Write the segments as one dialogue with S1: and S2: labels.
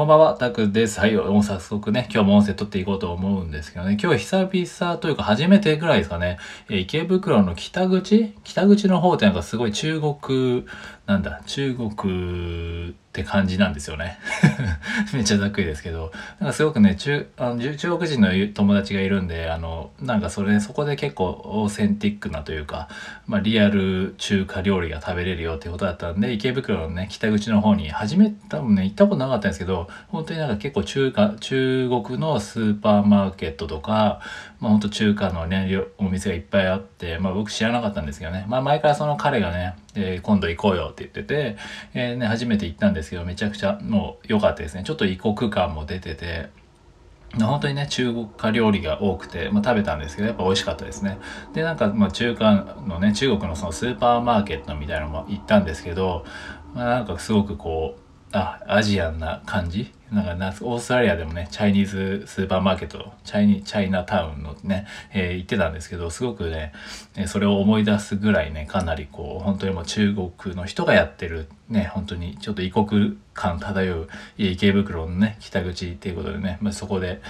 S1: こんばんは、タクです。はい、もう早速ね、今日も音声撮っていこうと思うんですけどね、今日久々というか初めてぐらいですかね、池袋の北口？北口の方ってなんかすごい中国、なんだ、中国って感じなんですよね。めっちゃざっくりですけど、なんかすごくね、中、あの中国人の友達がいるんで、あの、なんかそれ、そこで結構オーセンティックなというか、まあリアル中華料理が食べれるよってことだったんで、池袋のね、北口の方に初め多分ね、行ったことなかったんですけど、本当になんか結構中華、中国のスーパーマーケットとか、まあ本当中華のね、お店がいっぱいあって、まあ僕知らなかったんですけどね、まあ前からその彼がね、え今度行こうよってって言ってて、えー、ね、初めて行ったんですけど、めちゃくちゃもう良かったですね。ちょっと異国感も出てて、本当にね、中国家料理が多くて、まあ、食べたんですけど、やっぱ美味しかったですね。で、なんか、まあ、中華のね、中国のそのスーパーマーケットみたいなのも行ったんですけど、まあ、なんかすごくこう、あ、アジアンな感じなんか、オーストラリアでもね、チャイニーズスーパーマーケット、チャイニ、チャイナタウンのね、えー、行ってたんですけど、すごくね、それを思い出すぐらいね、かなりこう、本当にもう中国の人がやってる、ね、本当にちょっと異国感漂う池袋のね、北口っていうことでね、まあ、そこで、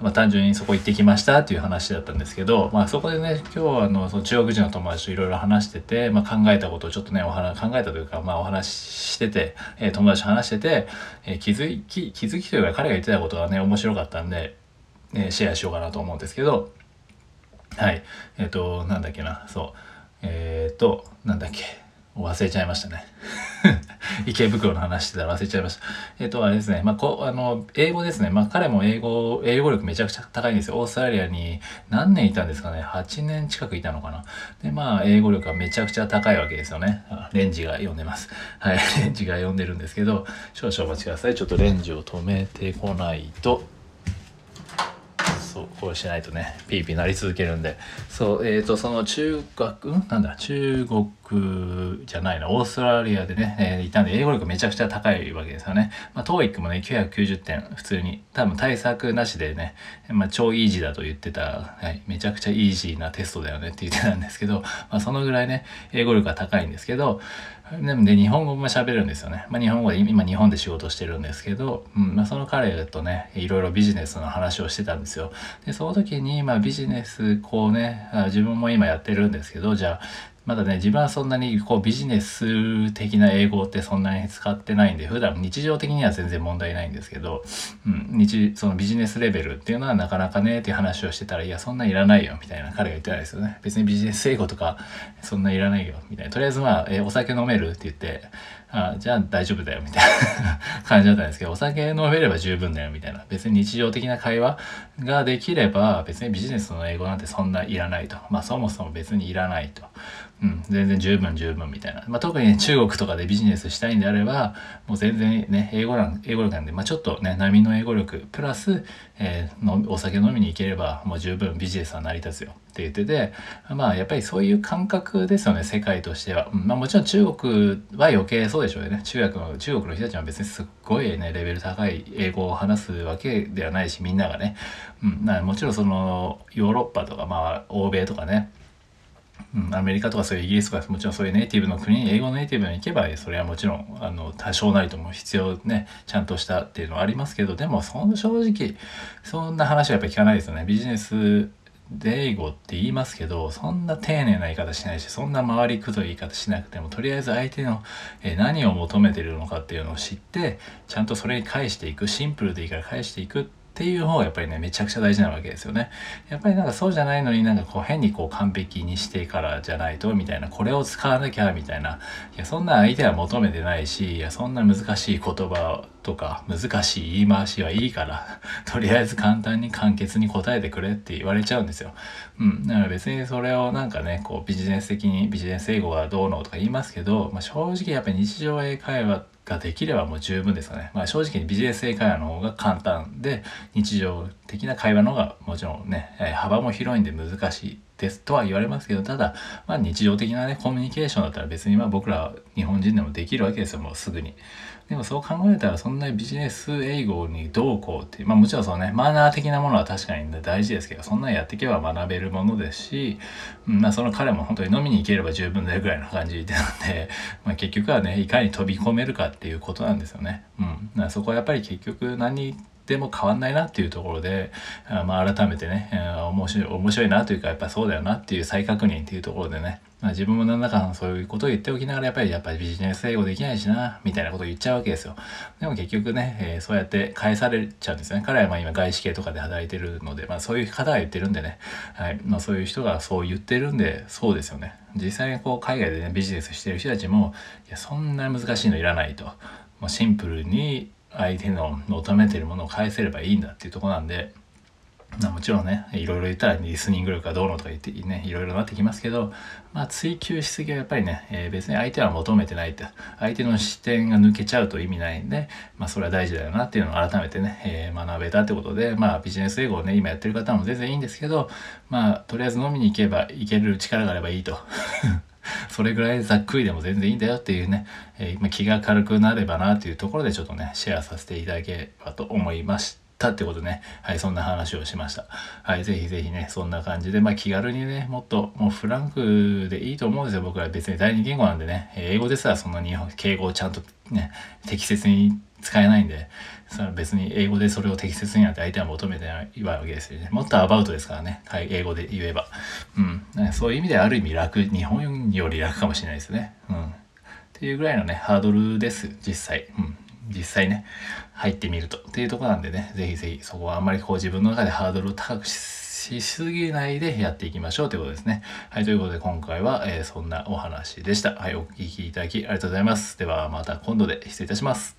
S1: まあ、単純にそこ行ってきましたっていう話だったんですけど、まあ、そこでね今日はあのその中国人の友達といろいろ話してて、まあ、考えたことをちょっとねお話考えたというか、まあ、お話してて、えー、友達と話してて、えー、気づき気づきというか彼が言ってたことがね面白かったんで、えー、シェアしようかなと思うんですけどはい。えっ、ー、となんだっけなそう。えっ、ー、となんだっけ。忘れちゃいましたね。池袋の話してたら忘れちゃいました。えっ、と、あれですね。まあ、こあの、英語ですね。まあ、彼も英語、英語力めちゃくちゃ高いんですよ。オーストラリアに何年いたんですかね。8年近くいたのかな。で、まあ、英語力がめちゃくちゃ高いわけですよね。レンジが読んでます。はい。レンジが読んでるんですけど、少々お待ちください。ちょっとレンジを止めてこないと。そうこうしないとねピーピーなり続けるんで。そうえっ、ー、とその中学ん？なんだ？中国じゃないな。オーストラリアでね、えー、いたんで英語力めちゃくちゃ高いわけですよね。まあ TOEIC もね990点普通に。多分対策なしでね、まあ、超イージーだと言ってた、はい、めちゃくちゃイージーなテストだよねって言ってたんですけど、まあ、そのぐらいね英語力が高いんですけどでもで日本語も喋るんですよね。まあ、日本語で今日本で仕事してるんですけど、うんまあ、その彼とねいろいろビジネスの話をしてたんですよ。でその時に、まあ、ビジネスこうね自分も今やってるんですけどじゃあまだね、自分はそんなにこうビジネス的な英語ってそんなに使ってないんで、普段日常的には全然問題ないんですけど、うん、日、そのビジネスレベルっていうのはなかなかねっていう話をしてたら、いや、そんないらないよ、みたいな彼が言ってないですよね。別にビジネス英語とか、そんないらないよ、みたいな。とりあえずまあ、え、お酒飲めるって言って、あじゃあ大丈夫だよみたいな感じだったんですけど、お酒飲めれば十分だよみたいな。別に日常的な会話ができれば、別にビジネスの英語なんてそんないらないと。まあそもそも別にいらないと。うん、全然十分十分みたいな。まあ、特に、ね、中国とかでビジネスしたいんであれば、もう全然ね、英語なん、英語力なんで、まあ、ちょっとね、波の英語力、プラス、えー、のお酒飲みに行ければ、もう十分ビジネスは成り立つよって言ってて、まあ、やっぱりそういう感覚ですよね、世界としては。まあ、もちろん中国は余計そうでしょうね。中学の、中国の人たちは別にすっごいね、レベル高い英語を話すわけではないし、みんながね。うん、なもちろんその、ヨーロッパとか、まあ、欧米とかね、うん、アメリカとかそういうイギリスとかもちろんそういうネイティブの国に英語ネイティブに行けばそれはもちろんあの多少なりとも必要ねちゃんとしたっていうのはありますけどでもその正直そんな話はやっぱ聞かないですよねビジネスデイゴって言いますけどそんな丁寧な言い方しないしそんな回りくどい言い方しなくてもとりあえず相手のえ何を求めてるのかっていうのを知ってちゃんとそれに返していくシンプルでいいから返していくっていう方がやっぱりね、めちゃくちゃ大事なわけですよね。やっぱりなんかそうじゃないのになんかこう変にこう完璧にしてからじゃないとみたいな、これを使わなきゃみたいな、いやそんな相手は求めてないし、いやそんな難しい言葉とか難しい言い回しはいいから、とりあえず簡単に簡潔に答えてくれって言われちゃうんですよ。うん。だから別にそれをなんかね、こうビジネス的にビジネス英語がどうのとか言いますけど、まあ、正直やっぱり日常英会話ってができればもう十分ですかね。まあ正直にビジネス英会話の方が簡単で、日常的な会話の方がもちろんね、え幅も広いんで難しいですとは言われますけど、ただ、まあ日常的なね、コミュニケーションだったら別にまあ僕ら日本人でもできるわけですよ、もうすぐに。でもそう考えたらそんなビジネス英語にどうこうってう、まあもちろんそのね、マナー的なものは確かに大事ですけど、そんなんやっていけば学べるものですし、うん、まあその彼も本当に飲みに行ければ十分だよぐらいの感じなんで、まあ結局はね、いかに飛び込めるかっていうことなんですよね。うん。そこはやっぱり結局何でも変わんないなっていうところで、あまあ、改めてね、面白い、面白いなというか、やっぱそうだよなっていう再確認っていうところでね、まあ、自分も何らかのそういうことを言っておきながら、やっぱり、やっぱりビジネス英語できないしな、みたいなことを言っちゃうわけですよ。でも結局ね、えー、そうやって返されちゃうんですね。彼はまあ今外資系とかで働いてるので、まあそういう方が言ってるんでね、はい。まあそういう人がそう言ってるんで、そうですよね。実際にこう海外でね、ビジネスしてる人たちも、いや、そんな難しいのいらないと。もうシンプルに相手の求めてるものを返せればいいんだっていうとこなんで、まあ、もちろんね、いろいろ言ったらリスニング力がどうのとか言ってね、いろいろなってきますけど、まあ追求しすぎはやっぱりね、えー、別に相手は求めてないって、相手の視点が抜けちゃうと意味ないんで、まあそれは大事だよなっていうのを改めてね、えー、学べたってことで、まあビジネス英語をね、今やってる方も全然いいんですけど、まあとりあえず飲みに行けば、行ける力があればいいと。それぐらいざっくりでも全然いいんだよっていうね、えー、気が軽くなればなというところでちょっとね、シェアさせていただければと思いました。たってことね。はい、そんな話をしました。はい、ぜひぜひね、そんな感じで、まあ気軽にね、もっと、もうフランクでいいと思うんですよ。僕は別に第二言語なんでね、英語ですらそんなに敬語をちゃんとね、適切に使えないんで、それ別に英語でそれを適切にやって相手は求めてないわけですよね。もっとアバウトですからね。はい、英語で言えば。うん。そういう意味である意味楽、日本より楽かもしれないですね。うん。っていうぐらいのね、ハードルです、実際。うん。実際ね、入ってみると。っていうとこなんでね、ぜひぜひそこはあんまりこう自分の中でハードルを高くしすぎないでやっていきましょうということですね。はい、ということで今回は、えー、そんなお話でした。はい、お聴きいただきありがとうございます。ではまた今度で失礼いたします。